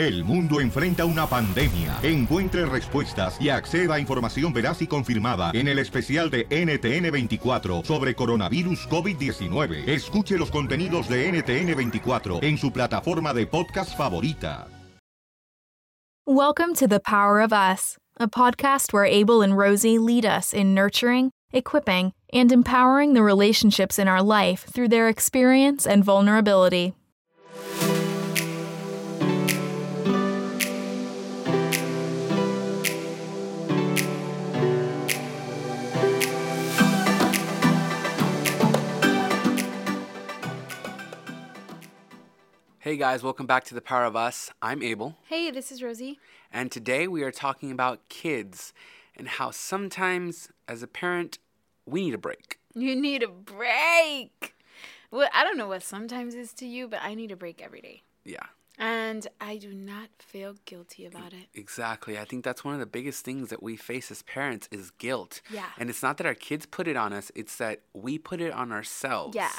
El mundo enfrenta una pandemia. Encuentre respuestas y acceda a información veraz y confirmada en el especial de NTN24 sobre coronavirus COVID-19. Escuche los contenidos de NTN24 en su plataforma de podcast favorita. Welcome to The Power of Us, a podcast where Abel and Rosie lead us in nurturing, equipping, and empowering the relationships in our life through their experience and vulnerability. Hey guys, welcome back to The Power of Us. I'm Abel, Hey, this is Rosie. and today we are talking about kids and how sometimes as a parent we need a break. You need a break. Well, I don't know what sometimes is to you, but I need a break every day. Yeah, And I do not feel guilty about it. exactly. I think that's one of the biggest things that we face as parents is guilt. Yeah. And it's not that our kids put it on us, it's that we put it on ourselves. Yeah.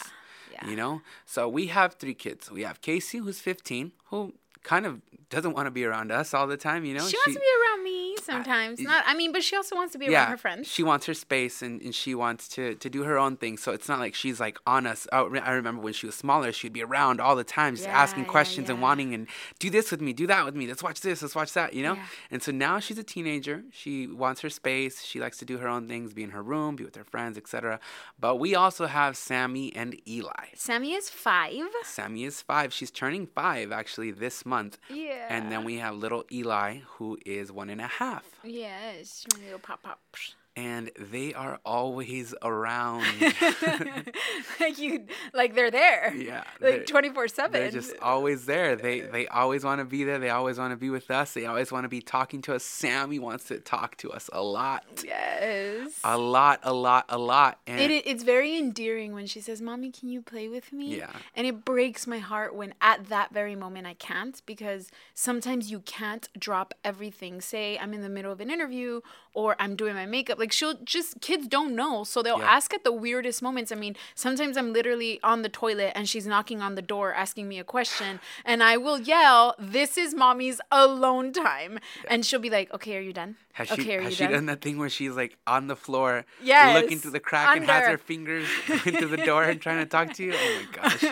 Yeah. You know? So we have three kids. We have Casey who's 15, who kind of doesn't want to be around us all the time, you know? she wants to be around me sometimes. not I mean, but she also wants to be around her friends. She wants her space and, and she wants to, to do her own thing. So it's not like she's like on us. Oh, I I remember when she was smaller, she'd be around all the time, just Yeah, asking yeah, questions and wanting and do this with me, do that with me. Let's watch this, let's watch that, you know? Yeah. And so now she's a teenager. She wants her space. She likes to do her own things, be in her room, be with her friends, etc. But we also have Sammy and Eli. Sammy is five. Sammy is five. She's turning five actually this month. Yeah. And then we have little Eli, who is one and a half. Yes, little pop pops. And they are always around. like you, like they're there. Yeah, like twenty four seven. They're just always there. They uh. they always want to be there. They always want to be with us. They always want to be talking to us. Sammy wants to talk to us a lot. yes. A lot, a lot, a lot. And It, it's very endearing when she says, "Mommy, can you play with me?" Yeah. And it breaks my heart when at that very moment I can't because sometimes you can't drop everything. Say I'm in the middle of an interview or I'm doing my makeup. Like she'll just kids don't know, so they'll Yeah. ask at the weirdest moments. I mean, sometimes I'm literally on the toilet and she's knocking on the door asking me a question, and I will yell, "This is mommy's alone time," and she'll be like, "Okay, are you done? has okay, she are has you she done?" done that thing where she's like on the floor, Yes, looking through the crack and has her fingers into the door and trying to talk to you? Oh my gosh.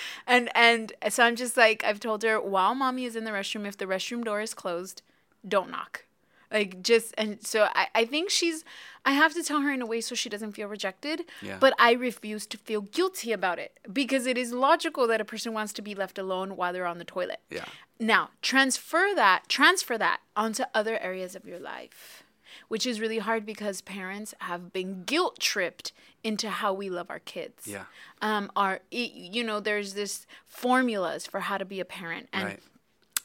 and and so I'm just like I've told her while mommy is in the restroom, if the restroom door is closed, don't knock. Like just and so I, I think she's I have to tell her in a way so she doesn't feel rejected. Yeah. But I refuse to feel guilty about it because it is logical that a person wants to be left alone while they're on the toilet. Yeah. Now, transfer that, transfer that onto other areas of your life, which is really hard because parents have been guilt tripped into how we love our kids. Yeah. Um, our, you know, there's this formulas for how to be a parent, and Right.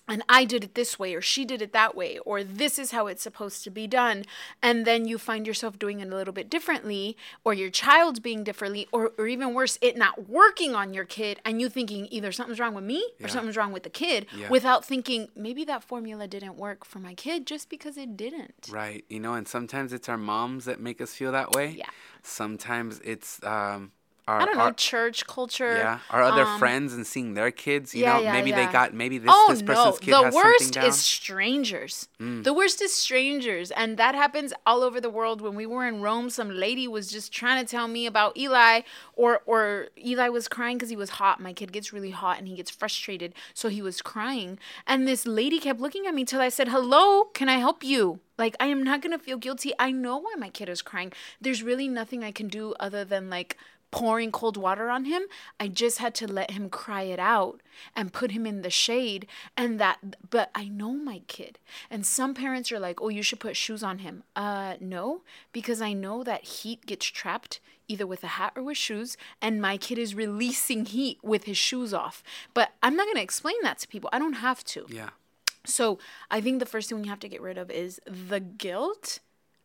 And I did it this way, or she did it that way, or this is how it's supposed to be done. And then you find yourself doing it a little bit differently, or your child's being differently, or, or even worse, it not working on your kid, and you thinking either something's wrong with me or something's wrong with the kid, Yeah. without thinking maybe that formula didn't work for my kid just because it didn't. Right. You know, and sometimes it's our moms that make us feel that way. Yeah. Sometimes it's um our, I don't know, our- church culture. yeah, our other um, friends and seeing their kids, you yeah, know, yeah, maybe yeah. they got maybe this oh this no, person's kid the has worst something down. Mm. is strangers. The worst is strangers, and that happens all over the world. When we were in Rome, some lady was just trying to tell me about Eli, or or Eli was crying because he was hot. My kid gets really hot and he gets frustrated, so he was crying. And this lady kept looking at me till I said, "Hello, can I help you?" Like I am not gonna feel guilty. I know why my kid is crying. There's really nothing I can do other than like pouring cold water on him. I just had to let him cry it out and put him in the shade. And that, but I know my kid. And some parents are like, oh, you should put shoes on him. Uh, no, because I know that heat gets trapped either with a hat or with shoes. And my kid is releasing heat with his shoes off. But I'm not going to explain that to people. I don't have to. yeah. So I think the first thing you have to get rid of is the guilt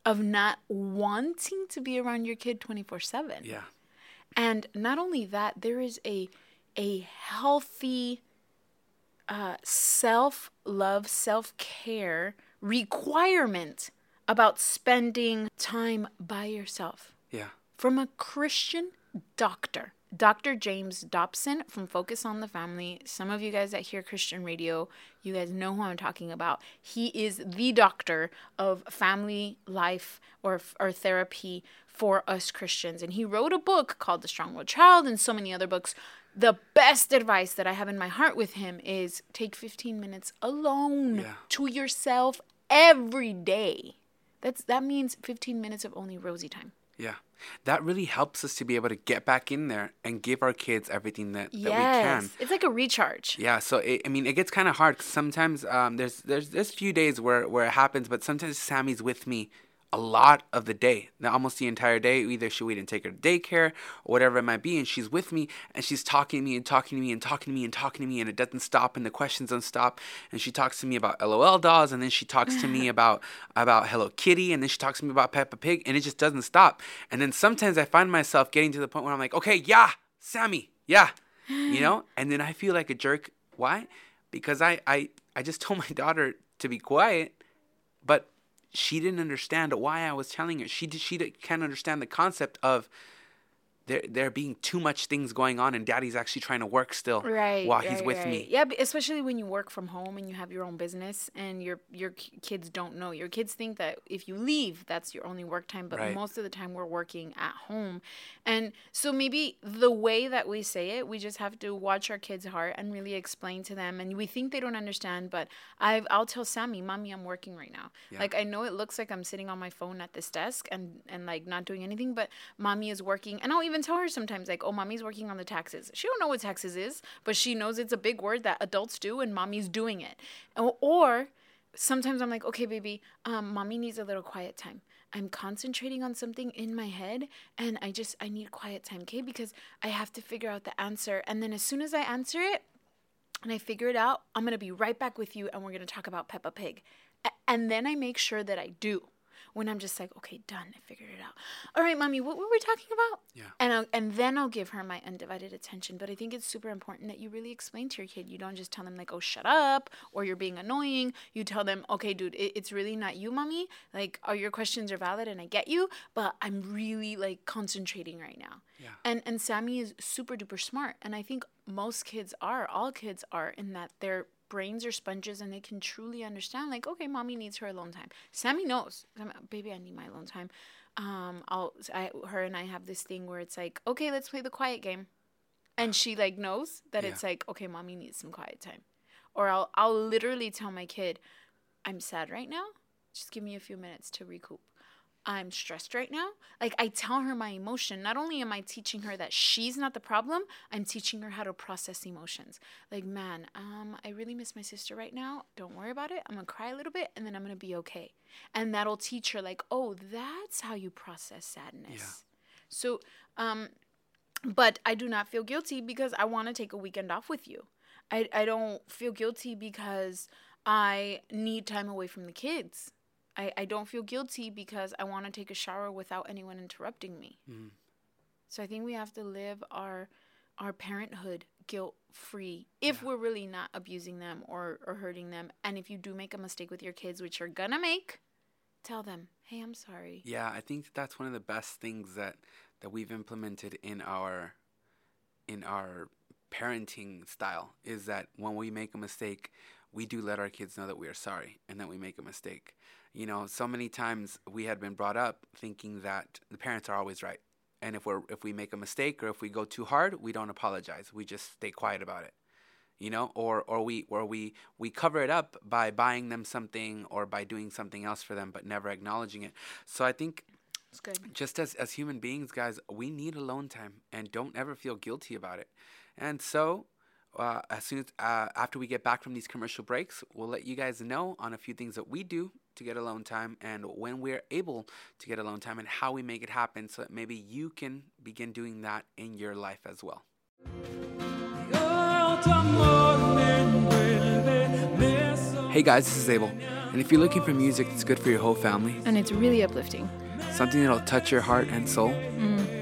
of not wanting to be around your kid 24 7. Yeah. And not only that, there is a a healthy uh, self love, self care requirement about spending time by yourself Yeah. from a Christian doctor. Dr. James Dobson from Focus on the Family. Some of you guys that hear Christian radio, you guys know who I'm talking about. He is the doctor of family life or, or therapy for us Christians. And he wrote a book called The Strong Willed Child and so many other books. The best advice that I have in my heart with him is take 15 minutes alone Yeah. to yourself every day. That's that means 15 minutes of only Rosie time. Yeah. That really helps us to be able to get back in there and give our kids everything that, that we can. It's like a recharge. Yeah, so it, I mean, it gets kind of hard. sometimes um, there's there's there's few days where where it happens, but sometimes Sammy's with me a lot of the day, now almost the entire day. Either she wait and take her to daycare or whatever it might be, and she's with me and she's talking to me and talking to me and talking to me and talking to me, and it doesn't stop, and the questions don't stop. And she talks to me about LOL dolls, and then she talks to me about about Hello Kitty, and then she talks to me about Peppa Pig, and it just doesn't stop. And then sometimes I find myself getting to the point where I'm like, okay, yeah, Sammy, yeah, you know, and then I feel like a jerk. Why? Because I I I just told my daughter to be quiet, but she didn't understand why I was telling her. She she can't understand the concept of there there being too much things going on, and Daddy's actually trying to work still right while he's with right. me. yeah especially when you work from home and you have your own business and your your kids don't know your kids think that if you leave that's your only work time but Right. most of the time we're working at home and so maybe the way that we say it we just have to watch our kids heart and really explain to them and we think they don't understand but I've, i'll tell sammy mommy i'm working right now Yeah. like i know it looks like i'm sitting on my phone at this desk and and like not doing anything but mommy is working and i'll even tell her sometimes like oh mommy's working on the taxes. She don't know what taxes is but she knows it's a big word that adults do and mommy's doing it. Or, sometimes i'm like okay baby um, mommy needs a little quiet time. I'm concentrating on something in my head and i just i need quiet time okay? Because i have to figure out the answer. And then as soon as i answer it and I figure it out, I'm to be right back with you and we're to talk about Peppa Pig. And then I make sure that I do. When I'm just like, okay, done, I figured it out. All right, mommy, what were we talking about? Yeah. And I'll, and then I'll give her my undivided attention. But I think it's super important that you really explain to your kid. You don't just tell them like, oh, shut up, or you're being annoying. You tell them, okay, dude, it, it's really not you, mommy. Like, all your questions are valid and I get you, but I'm really like concentrating right now. Yeah. And and Sammy is super duper smart, and I think most kids are, all kids are, in that their brains are sponges and they can truly understand. Like, okay, mommy needs her alone time. Sammy knows, baby, I need my alone time. Um, I'll, I, her and I have this thing where it's like, okay, let's play the quiet game, and she like knows that Yeah. it's like, okay, mommy needs some quiet time, or I'll I'll literally tell my kid, I'm sad right now. Just give me a few minutes to recoup. I'm stressed right now. Like I tell her my emotion. Not only am I teaching her that she's not the problem, I'm teaching her how to process emotions. Like, man, um, I really miss my sister right now. Don't worry about it. I'm gonna cry a little bit and then I'm gonna be okay. And that'll teach her like, oh, that's how you process sadness. Yeah. So, um, but I do not feel guilty because I want to take a weekend off with you. I, I don't feel guilty because I need time away from the kids. I, I don't feel guilty because I want to take a shower without anyone interrupting me. Mhm. So I think we have to live our our parenthood guilt free if we're really not abusing them or, or hurting them. And if you do make a mistake with your kids, which you're gonna make, tell them, hey, I'm sorry. Yeah, I think that's one of the best things that that we've implemented in our in our parenting style is that when we make a mistake, we do let our kids know that we are sorry and that we make a mistake. You know, so many times we had been brought up thinking that the parents are always right. And if we're if we make a mistake or if we go too hard, we don't apologize. We just stay quiet about it. You know, or or we or we we cover it up by buying them something or by doing something else for them but never acknowledging it. So I think just as as human beings, guys, we need alone time, and don't ever feel guilty about it. And so, uh, as soon as uh, after we get back from these commercial breaks, we'll let you guys know on a few things that we do to get alone time, and when we're able to get alone time, and how we make it happen, so that maybe you can begin doing that in your life as well. Hey guys, this is Abel, and if you're looking for music that's good for your whole family, And it's really uplifting. something that'll touch your heart and soul,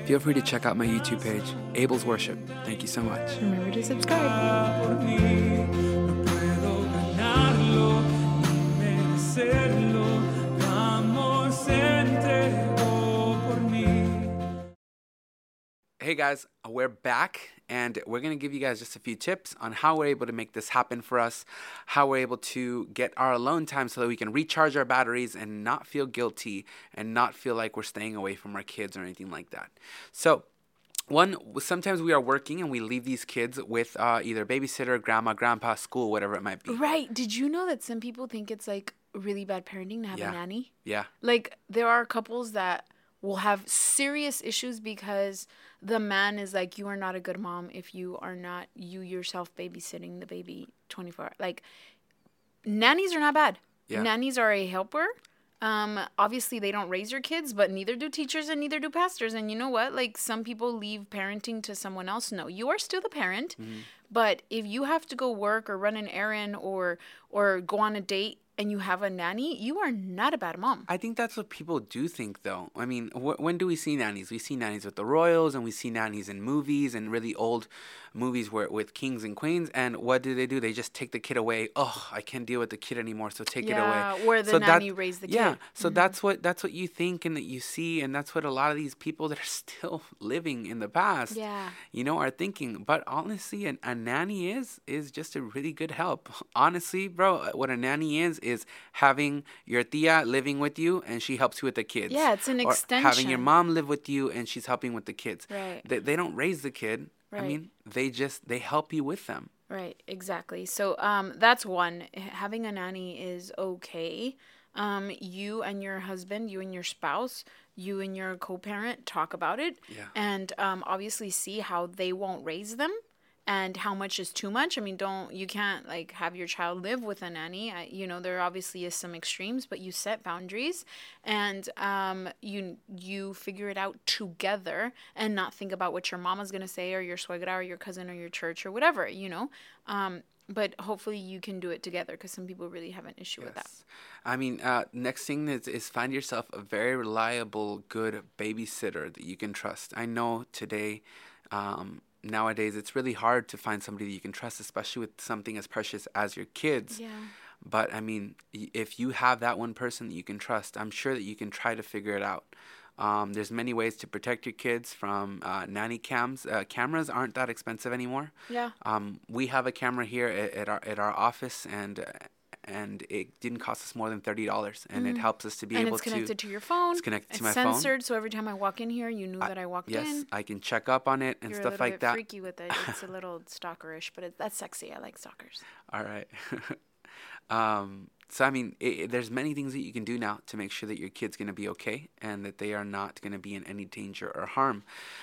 feel free to check out my YouTube page, Abel's Worship. Thank you so much. Remember to subscribe. por mí. No puedo ganarlo ni merecerlo. Tu amor se entregó por mí. hey guys, we're back and we're going to give you guys just a few tips on how we're able to make this happen for us, how we're able to get our alone time so that we can recharge our batteries and not feel guilty and not feel like we're staying away from our kids or anything like that. So, one sometimes we are working and we leave these kids with uh, either babysitter grandma grandpa school whatever it might be Right. Did you know that some people think it's like really bad parenting to have Yeah. a nanny? yeah Like there are couples that will have serious issues because the man is like you are not a good mom if you are not you yourself babysitting the baby 24 like nannies are not bad. Yeah. Nannies are a helper. Um, obviously they don't raise your kids, but neither do teachers and neither do pastors. And you know what? Like some people leave parenting to someone else. No, you are still the parent. But if you have to go work or run an errand or or go on a date and you have a nanny, you are not a bad mom. I think that's what people do think, though. I mean, wh- when do we see nannies? We see nannies with the royals, and we see nannies in movies and really old movies where with kings and queens. And what do they do? They just take the kid away. Oh, I can't deal with the kid anymore, so take it Yeah, away. or the So nanny raised the Yeah, kid. Mm-hmm. so that's what that's what you think and that you see, and that's what a lot of these people that are still living in the past, Yeah. you know, are thinking. But honestly, an, a nanny is is just a really good help. Honestly, bro, what a nanny is is having your tia living with you and she helps you with the kids. Yeah, it's an Or Having your mom live with you and she's helping with the kids. Right. They, they don't raise the kid. I mean, they just they help you with them. Right, exactly. So um, that's one. Having a nanny is okay. Um, you and your husband, you and your spouse, you and your co-parent talk about it, Yeah. and um, obviously see how they won't raise them, and how much is too much. I mean, don't you can't like have your child live with a nanny. I, you know, there obviously is some extremes, but you set boundaries, and um, you you figure it out together, and not think about what your mama's gonna say or your suegra or your cousin or your church or whatever. You know. Um, but hopefully you can do it together because some people really have an issue with that. I mean, uh, next thing is, is find yourself a very reliable, good babysitter that you can trust. I know today, um, nowadays, it's really hard to find somebody that you can trust, especially with something as precious as your kids. Yeah. But I mean, if you have that one person that you can trust, I'm sure that you can try to figure it out. Um, there's many ways to protect your kids from uh, nanny cams. Uh, cameras aren't that expensive anymore. Yeah. Um, we have a camera here at, at our at our office, and uh, and it didn't cost us more than thirty dollars, and it helps us to be Mm. and able it's connected to. to, your phone. it's connected to It's my phone. It's censored, so every time I walk in here, you knew that I walked yes, in. Yes, I can check up on it and You're stuff like bit that. freaky with it. It's a little stalkerish, but it, that's sexy. I like stalkers. All right. um, so I mean, it, it- there's many things that you can do now to make sure that your kid's gonna be okay and that they are not gonna be in any danger or harm.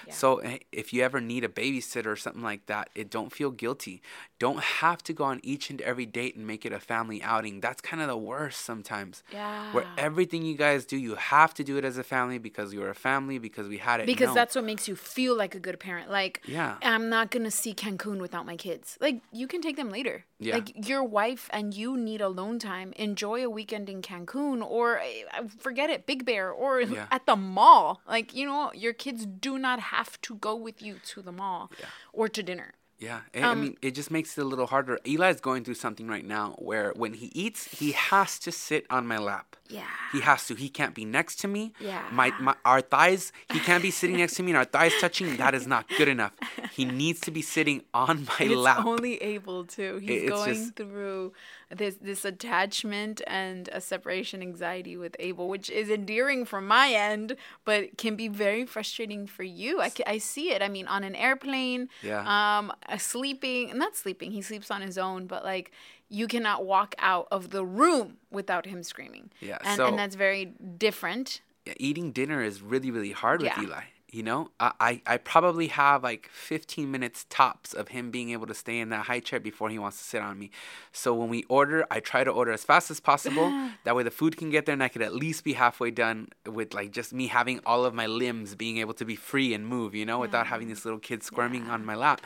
So eh, if you ever need a babysitter or something like that, it don't feel guilty. Don't have to go on each and every date and make it a family outing. That's kind of the worst sometimes. Yeah. Where everything you guys do, you have to do it as a family because you're a family because we had it. Because that's what makes you feel like a good parent. Like, Yeah. I'm not gonna see Cancun without my kids. Like, you can take them later. Yeah. Like, your wife and you need alone time. Enjoy a weekend in Cancun or uh, forget it, Big Bear or Yeah. at the mall. Like, you know, your kids do not have to go with you to the mall or to dinner. Yeah, I- Um, I mean, it just makes it a little harder. Eli's going through something right now where when he eats, he has to sit on my lap. Yeah. He has to. He can't be next to me. Yeah. My, my our thighs. He can't be sitting next to me and our thighs touching. That is not good enough. He needs to be sitting on my It's lap. only able to. He's it's going just- through this this attachment and a separation anxiety with Abel, which is endearing from my end, but can be very frustrating for you. I, I see it. I mean, on an airplane, Yeah. um, uh, sleeping, not sleeping. He sleeps on his own, but like you cannot walk out of the room without him screaming. Yeah, and so- and that's very different. eating dinner is really really hard Yeah. with Eli. You know, I, I I probably have like 15 minutes tops of him being able to stay in that high chair before he wants to sit on me. So when we order, I try to order as fast as possible. that way the food can get there and I could at least be halfway done with like just me having all of my limbs being able to be free and move. You know, without having this little kid squirming on my lap.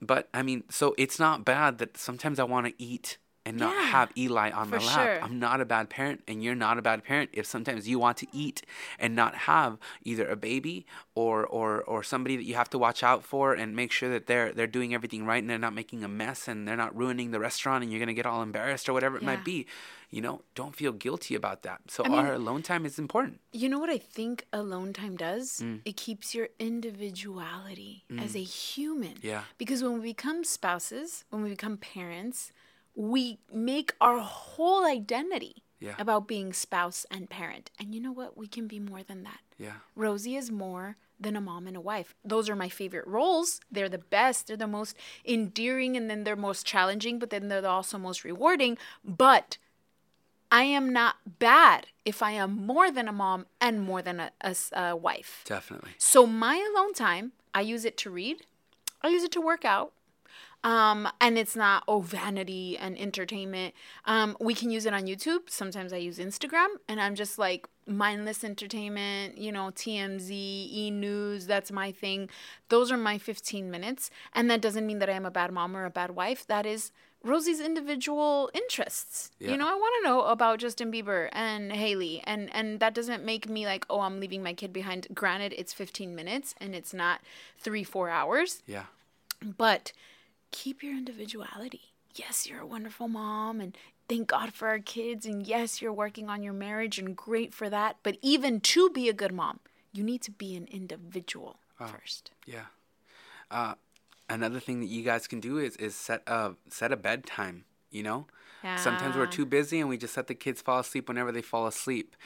But I mean, so it's not bad that sometimes I want to eat and not Yeah, have Eli on my lap. sure. I'm not a bad parent, and you're not a bad parent if sometimes you want to eat and not have either a baby or or or somebody that you have to watch out for and make sure that they're they're doing everything right and they're not making a mess and they're not ruining the restaurant and you're gonna get all embarrassed or whatever it Yeah. might be. You know, don't feel guilty about that. So I mean- our alone time is important. You know what I think alone time does? Mm. It keeps your individuality as a human. Yeah. Because when we become spouses, when we become parents, we make our whole identity Yeah. about being spouse and parent. And you know what? We can be more than that. Yeah. Rosie is more than a mom and a wife. Those are my favorite roles. They're the best. They're the most endearing and then they're most challenging, but then they're also most rewarding. But I am not bad if I am more than a mom and more than a a wife. Definitely. So my alone time, I use it to read. I use it to work out. Um, and it's not oh vanity and entertainment. Um, we can use it on YouTube. Sometimes I use Instagram, and I'm just like mindless entertainment. You know, TMZ, E News. That's my thing. Those are my 15 minutes, and that doesn't mean that I am a bad mom or a bad wife. That is Rosie's individual interests. Yeah. You know, I want to know about Justin Bieber and Hailey, and and that doesn't make me like, oh, I'm leaving my kid behind. Granted, it's 15 minutes and it's not three, four hours, Yeah. but keep your individuality. Yes, you're a wonderful mom, and thank God for our kids, and yes, you're working on your marriage, and great for that. But even to be a good mom, you need to be an individual first. Yeah. Uh, another thing that you guys can do is is set a set a bedtime. You know. Sometimes we're too busy and we just let the kids fall asleep whenever they fall asleep.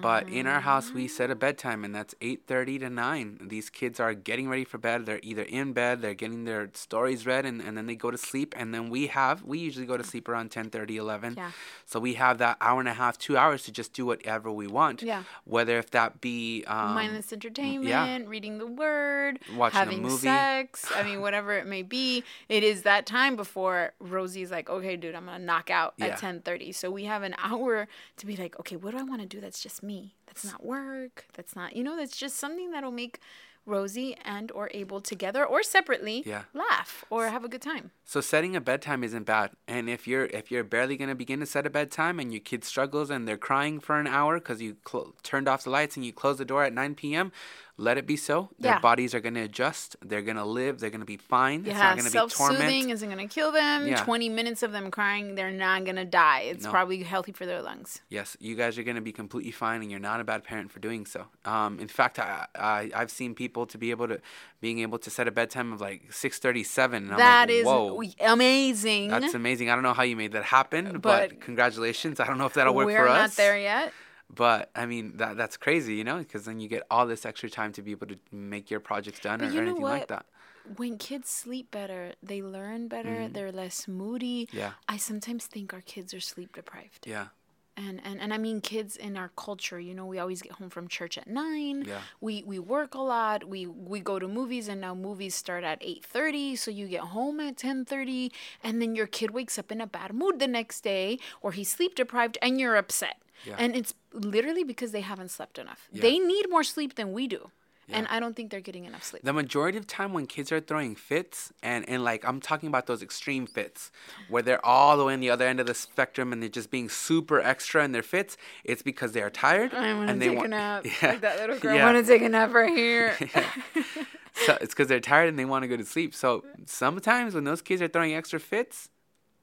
But in our house, we set a bedtime, and that's eight thirty to nine. These kids are getting ready for bed. They're either in bed, they're getting their stories read, and, and then they go to sleep. And then we have we usually go to sleep around 10, 11. Yeah. So we have that hour and a half, two hours to just do whatever we want. Yeah. Whether if that be um, mindless entertainment, reading the word, Watching a having movie. sex. I mean, whatever it may be, it is that time before Rosie's like, okay, dude, I'm gonna knock out Yeah. at 10:30. So we have an hour to be like, okay, what do I want to do? That's just me. That's not work. That's not, you know, that's just something that'll make Rosie and or Abel together or separately Yeah. laugh or have a good time. So setting a bedtime isn't bad. And if you're if you're barely gonna begin to set a bedtime and your kid struggles and they're crying for an hour because you cl- turned off the lights and you close the door at 9 p.m., let it be so. Their Yeah. bodies are gonna adjust. They're gonna live. They're gonna be fine. it's Yeah, not gonna be self-soothing isn't gonna kill them. Yeah. 20 minutes of them crying, they're not gonna die. It's No. probably healthy for their lungs. Yes, you guys are gonna be completely fine, and you're not a bad parent for doing so. Um, in fact, I, I I've seen people to be able to being able to set a bedtime of like 6:37. And That like, is whoa. amazing. That's amazing. I don't know how you made that happen, but, But congratulations. I don't know if that'll work for us. We're not there yet. But I mean that that's crazy, you know, because then you get all this extra time to be able to make your projects done But or, or anything like that. When kids sleep better, they learn better. They're less moody. Mm-hmm. Yeah. I sometimes think our kids are sleep deprived. Yeah, And, and and I mean kids in our culture, you know, we always get home from church at nine. Yeah. We we work a lot. We we go to movies and now movies start at eight thirty. So you get home at ten thirty and then your kid wakes up in a bad mood the next day or he's sleep deprived and you're upset. Yeah. And it's literally because they haven't slept enough. They need more sleep than we do. And I don't think they're getting enough sleep. the majority of time when kids are throwing fits, and and like I'm talking about those extreme fits, where they're all the way on the other end of the spectrum and they're just being super extra in their fits. It's because they are tired I want to and they take a nap. Yeah. Like that little girl. Yeah. I want to take a nap right here. so it's because they're tired and they want to go to sleep. So sometimes when those kids are throwing extra fits,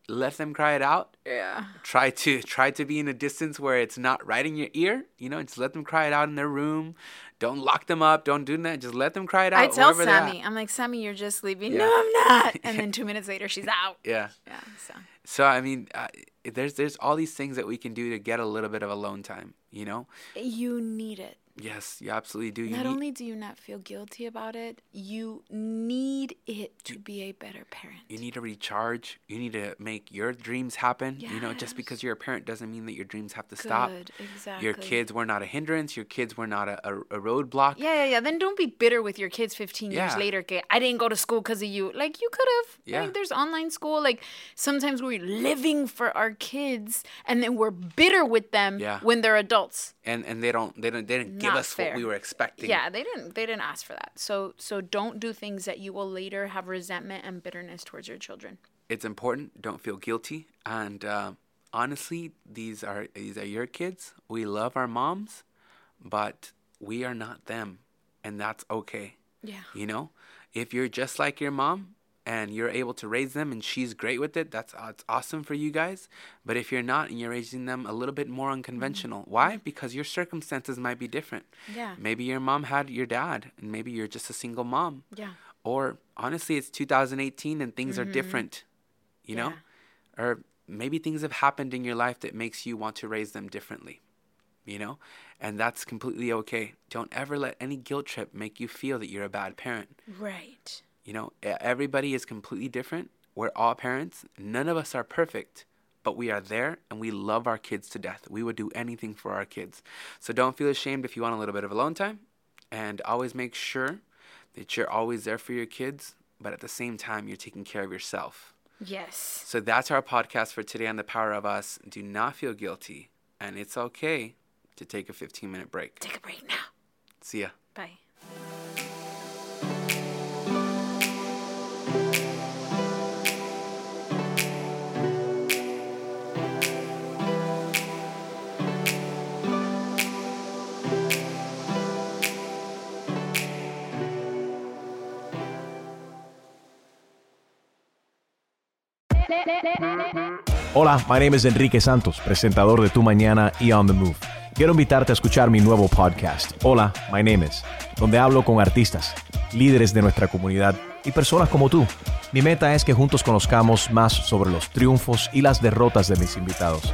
let them cry it out. yeah. try to try to be in a distance where it's not right in your ear you know just let them cry it out in their room don't lock them up don't do that just let them cry it out I tell wherever they're at. Sammy, I'm like, Sammy, you're just sleeping. Yeah. No, I'm not. And then two minutes later, she's out. yeah Yeah. So so i mean uh, there's there's all these things that we can do to get a little bit of alone time you know you need it. Yes you absolutely do you Not need, only do you not feel guilty about it, you need it to be a better parent. you need to recharge you need to make your dreams happen you know just because you're a parent doesn't mean that your dreams have to stop exactly. your kids were not a hindrance your kids were not a, a, a roadblock Yeah, yeah, yeah. Then don't be bitter with your kids 15 years later. Okay, I didn't go to school because of you. Like you could have. Yeah. Like there's online school. Like sometimes we're living for our kids, and then we're bitter with them Yeah. when they're adults. and and they don't they don't they didn't give us what we were expecting Yeah, they didn't. They didn't ask for that. So so don't do things that you will later have resentment and bitterness towards your children. It's important. Don't feel guilty. And uh, honestly, these are these are your kids. We love our moms, but we are not them, and that's okay. Yeah. You know, if you're just like your mom and you're able to raise them and she's great with it, that's that's awesome for you guys. But if you're not and you're raising them a little bit more unconventional, mm-hmm. why? Because your circumstances might be different. Yeah. Maybe your mom had your dad, and maybe you're just a single mom. Yeah. Or honestly, it's 2018 and things are mm-hmm. different. You know, or maybe things have happened in your life that makes you want to raise them differently you know and that's completely okay don't ever let any guilt trip make you feel that you're a bad parent Right. You know everybody is completely different. We're all parents. None of us are perfect but we are there and we love our kids to death. We would do anything for our kids. So don't feel ashamed if you want a little bit of alone time. And always make sure that you're always there for your kids but at the same time you're taking care of yourself. Yes. so that's our podcast for today on the power of us. Do not feel guilty. And it's okay to take a 15 minute break. Take a break now. see ya. Bye. Hola, my name is Enrique Santos, presentador de Tu Mañana y On the Move. Quiero invitarte a escuchar mi nuevo podcast, Hola, my name is, donde hablo con artistas, líderes de nuestra comunidad y personas como tú. Mi meta es que juntos conozcamos más sobre los triunfos y las derrotas de mis invitados